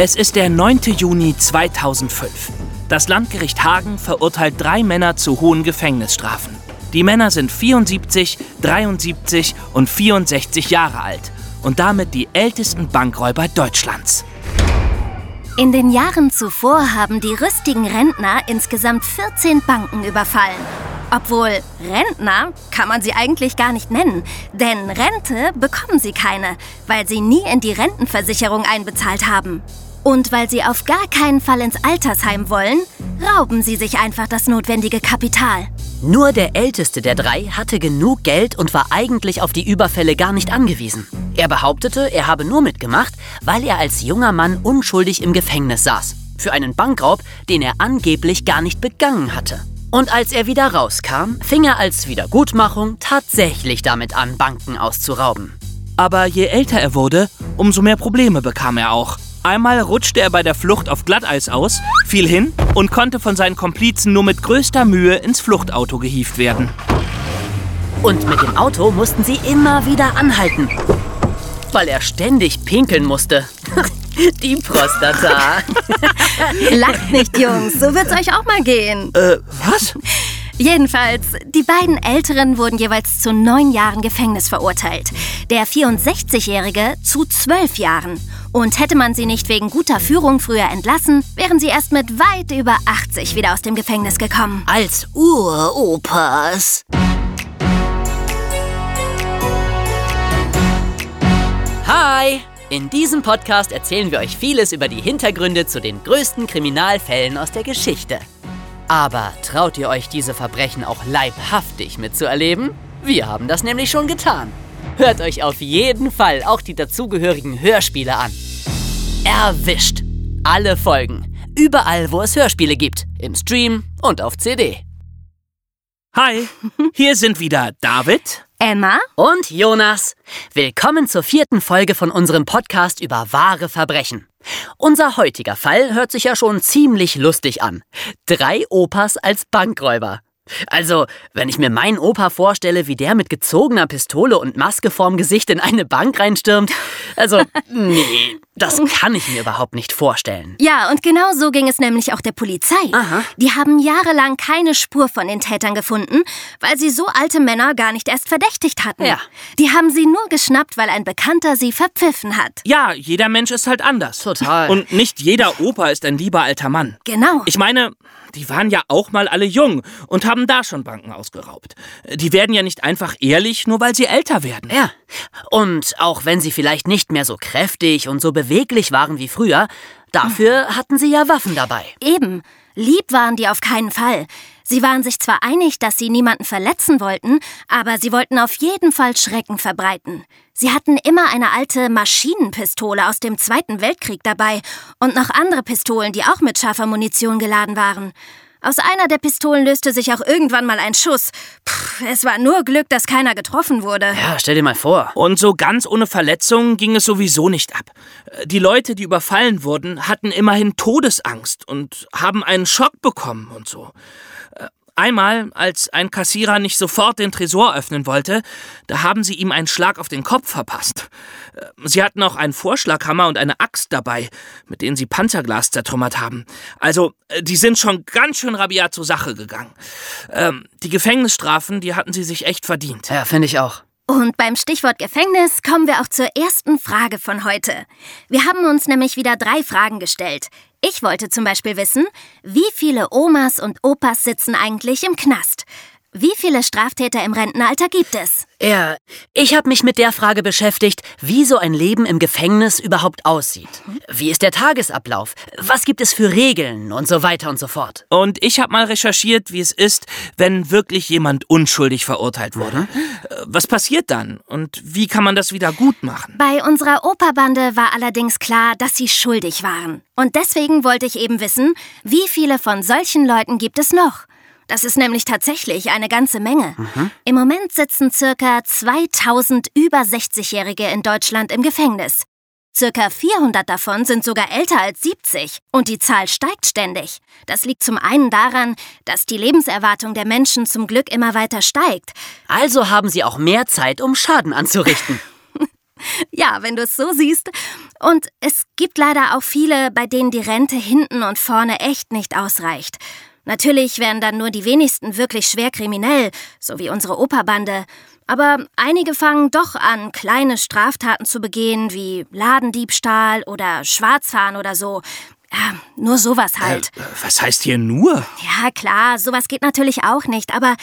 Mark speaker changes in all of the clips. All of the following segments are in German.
Speaker 1: Es ist der 9. Juni 2005. Das Landgericht Hagen verurteilt drei Männer zu hohen Gefängnisstrafen. Die Männer sind 74, 73 und 64 Jahre alt und damit die ältesten Bankräuber Deutschlands.
Speaker 2: In den Jahren zuvor haben die rüstigen Rentner insgesamt 14 Banken überfallen. Obwohl Rentner kann man sie eigentlich gar nicht nennen, denn Rente bekommen sie keine, weil sie nie in die Rentenversicherung einbezahlt haben. Und weil sie auf gar keinen Fall ins Altersheim wollen, rauben sie sich einfach das notwendige Kapital.
Speaker 3: Nur der älteste der drei hatte genug Geld und war eigentlich auf die Überfälle gar nicht angewiesen. Er behauptete, er habe nur mitgemacht, weil er als junger Mann unschuldig im Gefängnis saß. Für einen Bankraub, den er angeblich gar nicht begangen hatte. Und als er wieder rauskam, fing er als Wiedergutmachung tatsächlich damit an, Banken auszurauben.
Speaker 1: Aber je älter er wurde, umso mehr Probleme bekam er auch. Einmal rutschte er bei der Flucht auf Glatteis aus, fiel hin und konnte von seinen Komplizen nur mit größter Mühe ins Fluchtauto gehievt werden.
Speaker 3: Und mit dem Auto mussten sie immer wieder anhalten, weil er ständig pinkeln musste. Die Prostata.
Speaker 2: Lacht nicht, Jungs, so wird's euch auch mal gehen.
Speaker 1: Äh, was?
Speaker 2: Jedenfalls, die beiden Älteren wurden jeweils zu neun Jahren Gefängnis verurteilt. Der 64-Jährige zu zwölf Jahren. Und hätte man sie nicht wegen guter Führung früher entlassen, wären sie erst mit weit über 80 wieder aus dem Gefängnis gekommen.
Speaker 3: Als Uropas. Hi! In diesem Podcast erzählen wir euch vieles über die Hintergründe zu den größten Kriminalfällen aus der Geschichte. Aber traut ihr euch diese Verbrechen auch leibhaftig mitzuerleben? Wir haben das nämlich schon getan. Hört euch auf jeden Fall auch die dazugehörigen Hörspiele an. Erwischt! Alle Folgen. Überall, wo es Hörspiele gibt. Im Stream und auf CD.
Speaker 1: Hi, hier sind wieder David.
Speaker 2: Emma?
Speaker 3: Und Jonas. Willkommen zur vierten Folge von unserem Podcast über wahre Verbrechen. Unser heutiger Fall hört sich ja schon ziemlich lustig an. Drei Opas als Bankräuber. Also, wenn ich mir meinen Opa vorstelle, wie der mit gezogener Pistole und Maske vorm Gesicht in eine Bank reinstürmt, also, nee, das kann ich mir überhaupt nicht vorstellen.
Speaker 2: Ja, und genau so ging es nämlich auch der Polizei.
Speaker 3: Aha.
Speaker 2: Die haben jahrelang keine Spur von den Tätern gefunden, weil sie so alte Männer gar nicht erst verdächtigt hatten.
Speaker 3: Ja.
Speaker 2: Die haben sie nur geschnappt, weil ein Bekannter sie verpfiffen hat.
Speaker 1: Ja, jeder Mensch ist halt anders.
Speaker 3: Total.
Speaker 1: Und nicht jeder Opa ist ein lieber alter Mann.
Speaker 2: Genau.
Speaker 1: Ich meine, die waren ja auch mal alle jung und haben da schon Banken ausgeraubt. Die werden ja nicht einfach ehrlich, nur weil sie älter werden.
Speaker 3: Ja. Und auch wenn sie vielleicht nicht mehr so kräftig und so beweglich waren wie früher, dafür hatten sie ja Waffen dabei.
Speaker 2: Eben. Lieb waren die auf keinen Fall. Sie waren sich zwar einig, dass sie niemanden verletzen wollten, aber sie wollten auf jeden Fall Schrecken verbreiten. Sie hatten immer eine alte Maschinenpistole aus dem Zweiten Weltkrieg dabei und noch andere Pistolen, die auch mit scharfer Munition geladen waren. Aus einer der Pistolen löste sich auch irgendwann mal ein Schuss. Puh, es war nur Glück, dass keiner getroffen wurde.
Speaker 3: Ja, stell dir mal vor.
Speaker 1: Und so ganz ohne Verletzungen ging es sowieso nicht ab. Die Leute, die überfallen wurden, hatten immerhin Todesangst und haben einen Schock bekommen und so. Einmal, als ein Kassierer nicht sofort den Tresor öffnen wollte, da haben sie ihm einen Schlag auf den Kopf verpasst. Sie hatten auch einen Vorschlaghammer und eine Axt dabei, mit denen sie Panzerglas zertrümmert haben. Also, die sind schon ganz schön rabiat zur Sache gegangen. Ähm, die Gefängnisstrafen, die hatten sie sich echt verdient.
Speaker 3: Ja, finde ich auch.
Speaker 2: Und beim Stichwort Gefängnis kommen wir auch zur ersten Frage von heute. Wir haben uns nämlich wieder drei Fragen gestellt. Ich wollte zum Beispiel wissen, wie viele Omas und Opas sitzen eigentlich im Knast? Wie viele Straftäter im Rentenalter gibt es?
Speaker 3: Ja, ich habe mich mit der Frage beschäftigt, wie so ein Leben im Gefängnis überhaupt aussieht. Wie ist der Tagesablauf? Was gibt es für Regeln und so weiter und so fort?
Speaker 1: Und ich habe mal recherchiert, wie es ist, wenn wirklich jemand unschuldig verurteilt wurde. Was passiert dann? Und wie kann man das wieder gut machen?
Speaker 2: Bei unserer Operbande war allerdings klar, dass sie schuldig waren. Und deswegen wollte ich eben wissen, wie viele von solchen Leuten gibt es noch? Das ist nämlich tatsächlich eine ganze Menge. Im Moment sitzen circa 2000 über 60-Jährige in Deutschland im Gefängnis. Circa 400 davon sind sogar älter als 70 und die Zahl steigt ständig. Das liegt zum einen daran, dass die Lebenserwartung der Menschen zum Glück immer weiter steigt.
Speaker 3: Also haben sie auch mehr Zeit, um Schaden anzurichten.
Speaker 2: Ja, wenn du es so siehst. Und es gibt leider auch viele, bei denen die Rente hinten und vorne echt nicht ausreicht. Natürlich wären dann nur die wenigsten wirklich schwer kriminell, so wie unsere Operbande. Aber einige fangen doch an, kleine Straftaten zu begehen, wie Ladendiebstahl oder Schwarzfahren oder so. Ja, nur sowas halt.
Speaker 1: Äh, was heißt hier nur?
Speaker 2: Ja, klar, sowas geht natürlich auch nicht, aber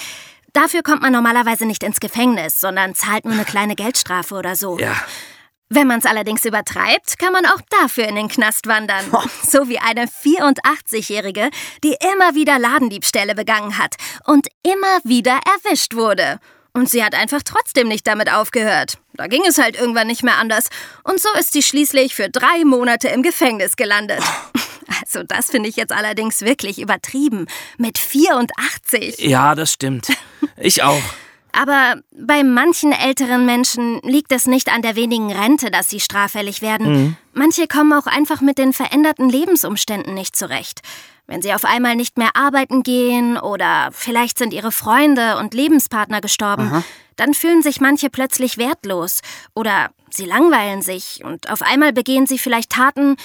Speaker 2: dafür kommt man normalerweise nicht ins Gefängnis, sondern zahlt nur eine kleine Geldstrafe oder so.
Speaker 1: Ja.
Speaker 2: Wenn man es allerdings übertreibt, kann man auch dafür in den Knast wandern. So wie eine 84-Jährige, die immer wieder Ladendiebstähle begangen hat und immer wieder erwischt wurde. Und sie hat einfach trotzdem nicht damit aufgehört. Da ging es halt irgendwann nicht mehr anders. Und so ist sie schließlich für drei Monate im Gefängnis gelandet. Also das finde ich jetzt allerdings wirklich übertrieben. Mit 84.
Speaker 1: Ja, das stimmt. Ich auch.
Speaker 2: Aber bei manchen älteren Menschen liegt es nicht an der wenigen Rente, dass sie straffällig werden. Mhm. Manche kommen auch einfach mit den veränderten Lebensumständen nicht zurecht. Wenn sie auf einmal nicht mehr arbeiten gehen oder vielleicht sind ihre Freunde und Lebenspartner gestorben, Aha. dann fühlen sich manche plötzlich wertlos oder sie langweilen sich und auf einmal begehen sie vielleicht Taten,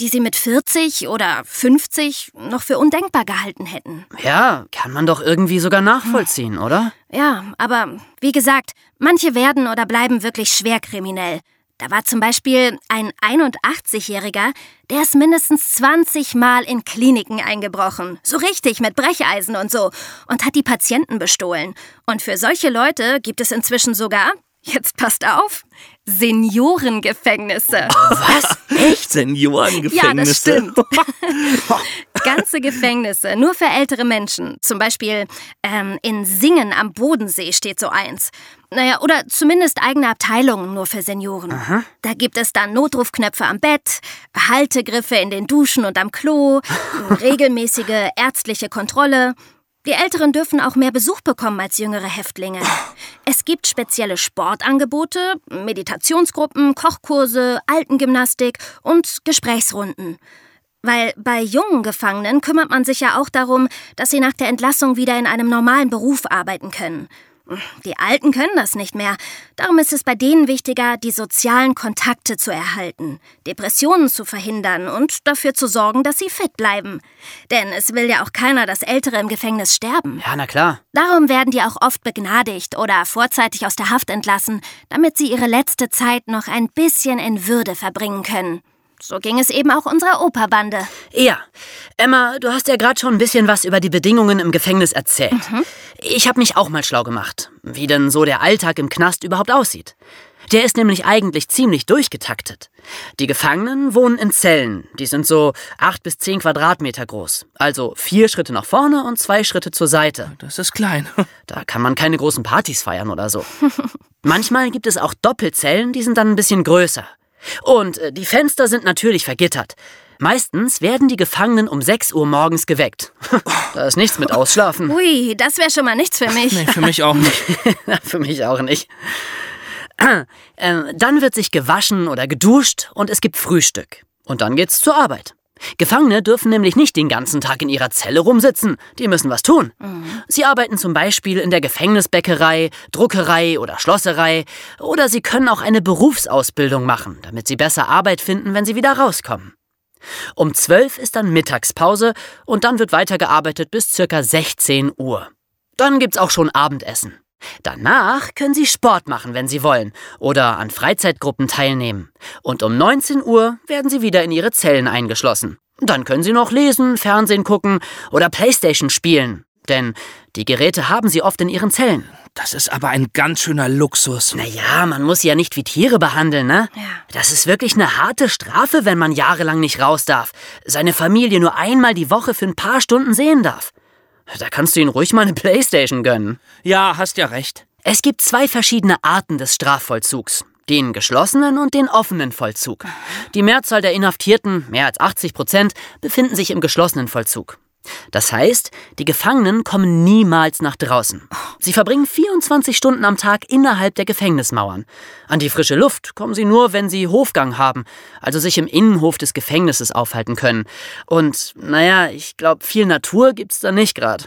Speaker 2: die sie mit 40 oder 50 noch für undenkbar gehalten hätten.
Speaker 3: Ja, kann man doch irgendwie sogar nachvollziehen, oder?
Speaker 2: Ja, aber wie gesagt, manche werden oder bleiben wirklich schwer kriminell. Da war zum Beispiel ein 81-Jähriger, der ist mindestens 20 Mal in Kliniken eingebrochen. So richtig, mit Brecheisen und so. Und hat die Patienten bestohlen. Und für solche Leute gibt es inzwischen sogar, jetzt passt auf, Seniorengefängnisse.
Speaker 1: Was? Echt? Seniorengefängnisse?
Speaker 2: Ja, das stimmt. Ganze Gefängnisse, nur für ältere Menschen. Zum Beispiel ähm, in Singen am Bodensee steht so eins. Naja, oder zumindest eigene Abteilungen nur für Senioren. Aha. Da gibt es dann Notrufknöpfe am Bett, Haltegriffe in den Duschen und am Klo, regelmäßige ärztliche Kontrolle. Die Älteren dürfen auch mehr Besuch bekommen als jüngere Häftlinge. Es gibt spezielle Sportangebote, Meditationsgruppen, Kochkurse, Altengymnastik und Gesprächsrunden. Weil bei jungen Gefangenen kümmert man sich ja auch darum, dass sie nach der Entlassung wieder in einem normalen Beruf arbeiten können. Die Alten können das nicht mehr. Darum ist es bei denen wichtiger, die sozialen Kontakte zu erhalten, Depressionen zu verhindern und dafür zu sorgen, dass sie fit bleiben. Denn es will ja auch keiner, dass Ältere im Gefängnis sterben.
Speaker 3: Ja, na klar.
Speaker 2: Darum werden die auch oft begnadigt oder vorzeitig aus der Haft entlassen, damit sie ihre letzte Zeit noch ein bisschen in Würde verbringen können. So ging es eben auch unserer Operbande.
Speaker 3: Ja. Emma, du hast ja gerade schon ein bisschen was über die Bedingungen im Gefängnis erzählt. Mhm. Ich habe mich auch mal schlau gemacht, wie denn so der Alltag im Knast überhaupt aussieht. Der ist nämlich eigentlich ziemlich durchgetaktet. Die Gefangenen wohnen in Zellen. Die sind so acht bis zehn Quadratmeter groß. Also vier Schritte nach vorne und zwei Schritte zur Seite.
Speaker 1: Das ist klein.
Speaker 3: Da kann man keine großen Partys feiern oder so. Manchmal gibt es auch Doppelzellen, die sind dann ein bisschen größer. Und äh, die Fenster sind natürlich vergittert. Meistens werden die Gefangenen um 6 Uhr morgens geweckt. da ist nichts mit Ausschlafen.
Speaker 2: Ui, das wäre schon mal nichts für mich.
Speaker 1: Nee, für mich auch nicht.
Speaker 3: für mich auch nicht. Äh, dann wird sich gewaschen oder geduscht und es gibt Frühstück. Und dann geht's zur Arbeit. Gefangene dürfen nämlich nicht den ganzen Tag in ihrer Zelle rumsitzen. Die müssen was tun. Mhm. Sie arbeiten zum Beispiel in der Gefängnisbäckerei, Druckerei oder Schlosserei. Oder sie können auch eine Berufsausbildung machen, damit sie besser Arbeit finden, wenn sie wieder rauskommen. Um 12 ist dann Mittagspause und dann wird weitergearbeitet bis circa 16 Uhr. Dann gibt's auch schon Abendessen. Danach können Sie Sport machen, wenn Sie wollen, oder an Freizeitgruppen teilnehmen. Und um 19 Uhr werden Sie wieder in Ihre Zellen eingeschlossen. Dann können Sie noch lesen, Fernsehen gucken oder Playstation spielen. Denn die Geräte haben Sie oft in Ihren Zellen.
Speaker 1: Das ist aber ein ganz schöner Luxus.
Speaker 3: Naja, man muss sie ja nicht wie Tiere behandeln, ne? Ja. Das ist wirklich eine harte Strafe, wenn man jahrelang nicht raus darf. Seine Familie nur einmal die Woche für ein paar Stunden sehen darf. Da kannst du ihn ruhig mal eine Playstation gönnen.
Speaker 1: Ja, hast ja recht.
Speaker 3: Es gibt zwei verschiedene Arten des Strafvollzugs. Den geschlossenen und den offenen Vollzug. Die Mehrzahl der Inhaftierten, mehr als 80 Prozent, befinden sich im geschlossenen Vollzug. Das heißt, die Gefangenen kommen niemals nach draußen. Sie verbringen 24 Stunden am Tag innerhalb der Gefängnismauern. An die frische Luft kommen sie nur, wenn sie Hofgang haben, also sich im Innenhof des Gefängnisses aufhalten können. Und, naja, ich glaube, viel Natur gibt's da nicht gerade.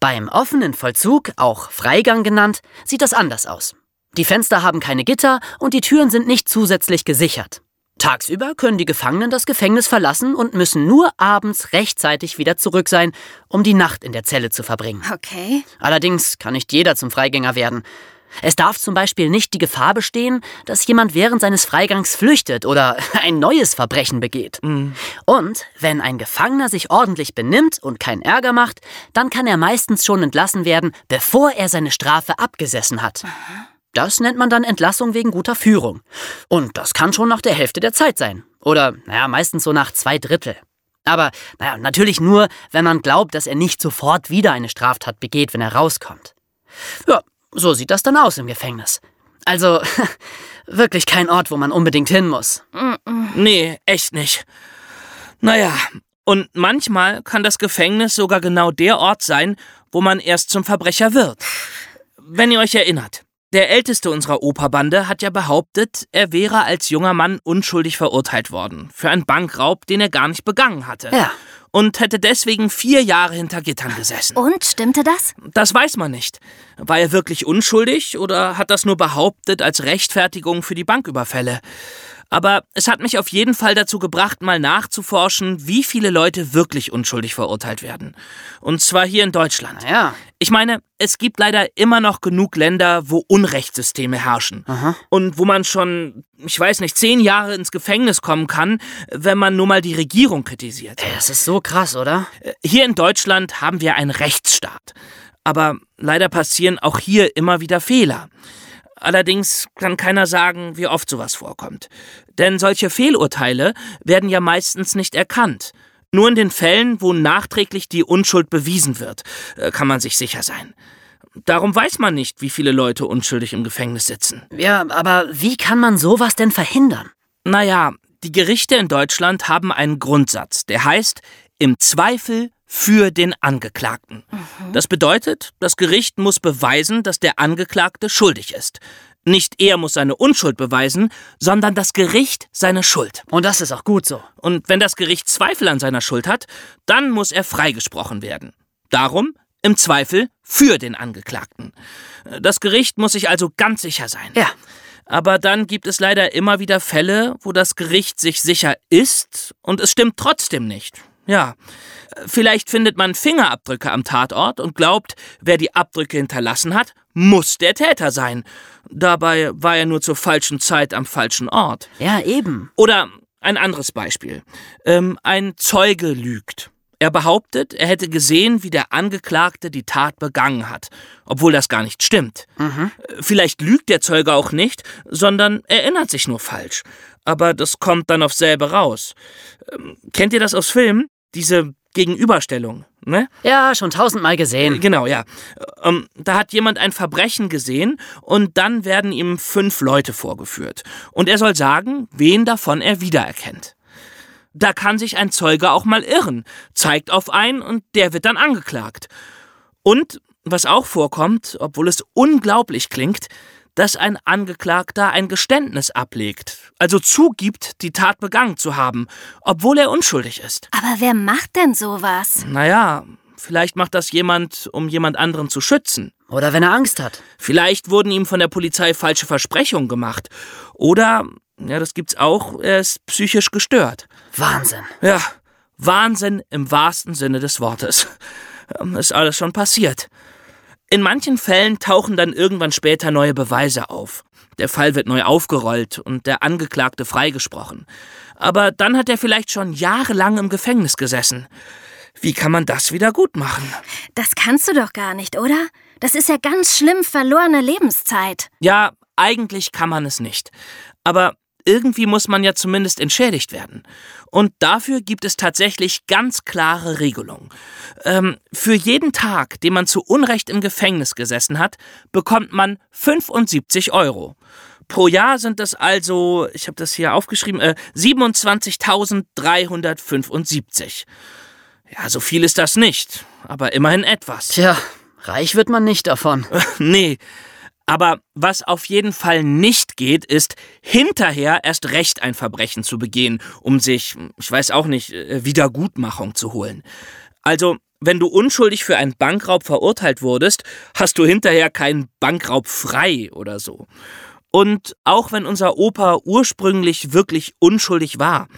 Speaker 3: Beim offenen Vollzug, auch Freigang genannt, sieht das anders aus. Die Fenster haben keine Gitter und die Türen sind nicht zusätzlich gesichert. Tagsüber können die Gefangenen das Gefängnis verlassen und müssen nur abends rechtzeitig wieder zurück sein, um die Nacht in der Zelle zu verbringen.
Speaker 2: Okay.
Speaker 3: Allerdings kann nicht jeder zum Freigänger werden. Es darf zum Beispiel nicht die Gefahr bestehen, dass jemand während seines Freigangs flüchtet oder ein neues Verbrechen begeht. Und wenn ein Gefangener sich ordentlich benimmt und keinen Ärger macht, dann kann er meistens schon entlassen werden, bevor er seine Strafe abgesessen hat. Das nennt man dann Entlassung wegen guter Führung. Und das kann schon nach der Hälfte der Zeit sein. Oder, naja, meistens so nach zwei Drittel. Aber, naja, natürlich nur, wenn man glaubt, dass er nicht sofort wieder eine Straftat begeht, wenn er rauskommt. Ja, so sieht das dann aus im Gefängnis. Also, wirklich kein Ort, wo man unbedingt hin muss.
Speaker 1: Nee, echt nicht. Naja, und manchmal kann das Gefängnis sogar genau der Ort sein, wo man erst zum Verbrecher wird. Wenn ihr euch erinnert. Der älteste unserer Operbande hat ja behauptet, er wäre als junger Mann unschuldig verurteilt worden. Für einen Bankraub, den er gar nicht begangen hatte.
Speaker 3: Ja.
Speaker 1: Und hätte deswegen vier Jahre hinter Gittern gesessen.
Speaker 2: Und stimmte das?
Speaker 1: Das weiß man nicht. War er wirklich unschuldig oder hat das nur behauptet als Rechtfertigung für die Banküberfälle? Aber es hat mich auf jeden Fall dazu gebracht, mal nachzuforschen, wie viele Leute wirklich unschuldig verurteilt werden. Und zwar hier in Deutschland.
Speaker 3: Ja.
Speaker 1: Ich meine, es gibt leider immer noch genug Länder, wo Unrechtssysteme herrschen. Und wo man schon, ich weiß nicht, zehn Jahre ins Gefängnis kommen kann, wenn man nur mal die Regierung kritisiert.
Speaker 3: Das ist so krass, oder?
Speaker 1: Hier in Deutschland haben wir einen Rechtsstaat. Aber leider passieren auch hier immer wieder Fehler. Allerdings kann keiner sagen, wie oft sowas vorkommt. Denn solche Fehlurteile werden ja meistens nicht erkannt. Nur in den Fällen, wo nachträglich die Unschuld bewiesen wird, äh, kann man sich sicher sein. Darum weiß man nicht, wie viele Leute unschuldig im Gefängnis sitzen.
Speaker 3: Ja, aber wie kann man sowas denn verhindern?
Speaker 1: Naja, die Gerichte in Deutschland haben einen Grundsatz, der heißt im Zweifel für den Angeklagten. Das bedeutet, das Gericht muss beweisen, dass der Angeklagte schuldig ist. Nicht er muss seine Unschuld beweisen, sondern das Gericht seine Schuld.
Speaker 3: Und das ist auch gut so.
Speaker 1: Und wenn das Gericht Zweifel an seiner Schuld hat, dann muss er freigesprochen werden. Darum im Zweifel für den Angeklagten. Das Gericht muss sich also ganz sicher sein.
Speaker 3: Ja.
Speaker 1: Aber dann gibt es leider immer wieder Fälle, wo das Gericht sich sicher ist und es stimmt trotzdem nicht. Ja. Vielleicht findet man Fingerabdrücke am Tatort und glaubt, wer die Abdrücke hinterlassen hat, muss der Täter sein. Dabei war er nur zur falschen Zeit am falschen Ort.
Speaker 3: Ja, eben.
Speaker 1: Oder ein anderes Beispiel. Ähm, ein Zeuge lügt. Er behauptet, er hätte gesehen, wie der Angeklagte die Tat begangen hat, obwohl das gar nicht stimmt. Äh, Vielleicht lügt der Zeuge auch nicht, sondern erinnert sich nur falsch. Aber das kommt dann auf selbe raus. Ähm, kennt ihr das aus Filmen? Diese Gegenüberstellung, ne?
Speaker 3: Ja, schon tausendmal gesehen.
Speaker 1: Genau, ja. Ähm, da hat jemand ein Verbrechen gesehen und dann werden ihm fünf Leute vorgeführt. Und er soll sagen, wen davon er wiedererkennt. Da kann sich ein Zeuge auch mal irren, zeigt auf einen und der wird dann angeklagt. Und, was auch vorkommt, obwohl es unglaublich klingt, dass ein Angeklagter ein Geständnis ablegt, also zugibt, die Tat begangen zu haben, obwohl er unschuldig ist.
Speaker 2: Aber wer macht denn sowas?
Speaker 1: Naja, vielleicht macht das jemand, um jemand anderen zu schützen.
Speaker 3: Oder wenn er Angst hat.
Speaker 1: Vielleicht wurden ihm von der Polizei falsche Versprechungen gemacht. Oder, ja, das gibt's auch, er ist psychisch gestört.
Speaker 3: Wahnsinn.
Speaker 1: Ja, Wahnsinn im wahrsten Sinne des Wortes. Ähm, Ist alles schon passiert. In manchen Fällen tauchen dann irgendwann später neue Beweise auf. Der Fall wird neu aufgerollt und der Angeklagte freigesprochen. Aber dann hat er vielleicht schon jahrelang im Gefängnis gesessen. Wie kann man das wieder gut machen?
Speaker 2: Das kannst du doch gar nicht, oder? Das ist ja ganz schlimm verlorene Lebenszeit.
Speaker 1: Ja, eigentlich kann man es nicht. Aber irgendwie muss man ja zumindest entschädigt werden. Und dafür gibt es tatsächlich ganz klare Regelungen. Ähm, für jeden Tag, den man zu Unrecht im Gefängnis gesessen hat, bekommt man 75 Euro. Pro Jahr sind das also, ich habe das hier aufgeschrieben, äh, 27.375. Ja, so viel ist das nicht, aber immerhin etwas.
Speaker 3: Tja, reich wird man nicht davon.
Speaker 1: Nee. Aber was auf jeden Fall nicht geht, ist, hinterher erst recht ein Verbrechen zu begehen, um sich, ich weiß auch nicht, äh, Wiedergutmachung zu holen. Also, wenn du unschuldig für einen Bankraub verurteilt wurdest, hast du hinterher keinen Bankraub frei oder so. Und auch wenn unser Opa ursprünglich wirklich unschuldig war,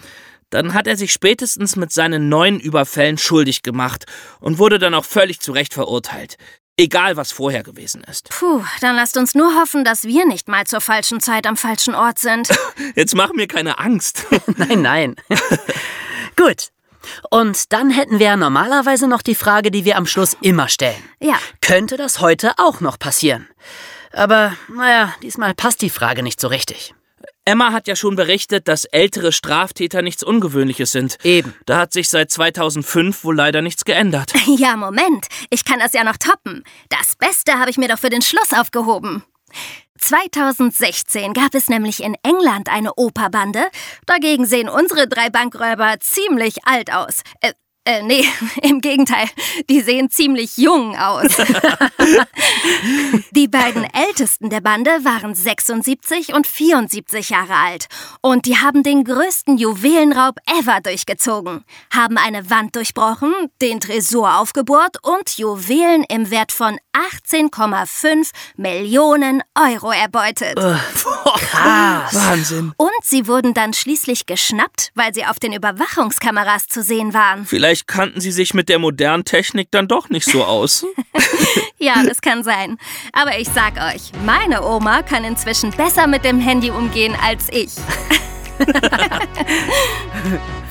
Speaker 1: dann hat er sich spätestens mit seinen neuen Überfällen schuldig gemacht und wurde dann auch völlig zu Recht verurteilt. Egal, was vorher gewesen ist.
Speaker 2: Puh, dann lasst uns nur hoffen, dass wir nicht mal zur falschen Zeit am falschen Ort sind.
Speaker 1: Jetzt mach mir keine Angst.
Speaker 3: nein, nein. Gut. Und dann hätten wir normalerweise noch die Frage, die wir am Schluss immer stellen.
Speaker 2: Ja.
Speaker 3: Könnte das heute auch noch passieren? Aber, naja, diesmal passt die Frage nicht so richtig.
Speaker 1: Emma hat ja schon berichtet, dass ältere Straftäter nichts Ungewöhnliches sind.
Speaker 3: Eben.
Speaker 1: Da hat sich seit 2005 wohl leider nichts geändert.
Speaker 2: Ja, Moment. Ich kann das ja noch toppen. Das Beste habe ich mir doch für den Schluss aufgehoben. 2016 gab es nämlich in England eine Operbande. Dagegen sehen unsere drei Bankräuber ziemlich alt aus. Äh, äh, nee, im Gegenteil. Die sehen ziemlich jung aus. die beiden Ältesten der Bande waren 76 und 74 Jahre alt. Und die haben den größten Juwelenraub ever durchgezogen. Haben eine Wand durchbrochen, den Tresor aufgebohrt und Juwelen im Wert von 18,5 Millionen Euro erbeutet.
Speaker 1: Äh, krass. Wahnsinn.
Speaker 2: Und sie wurden dann schließlich geschnappt, weil sie auf den Überwachungskameras zu sehen waren.
Speaker 1: Vielleicht kannten sie sich mit der modernen Technik dann doch nicht so aus.
Speaker 2: ja, das kann sein. Aber ich sag euch, meine Oma kann inzwischen besser mit dem Handy umgehen als ich.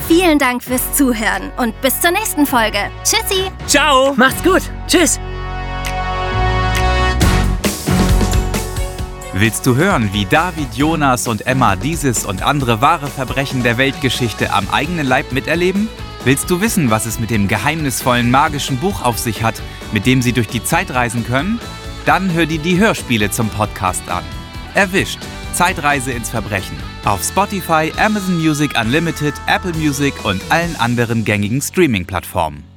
Speaker 2: Vielen Dank fürs Zuhören und bis zur nächsten Folge. Tschüssi.
Speaker 1: Ciao.
Speaker 3: Macht's gut. Tschüss.
Speaker 4: Willst du hören, wie David, Jonas und Emma dieses und andere wahre Verbrechen der Weltgeschichte am eigenen Leib miterleben? Willst du wissen, was es mit dem geheimnisvollen magischen Buch auf sich hat, mit dem sie durch die Zeit reisen können? Dann hör dir die Hörspiele zum Podcast an. Erwischt. Zeitreise ins Verbrechen. Auf Spotify, Amazon Music Unlimited, Apple Music und allen anderen gängigen Streaming-Plattformen.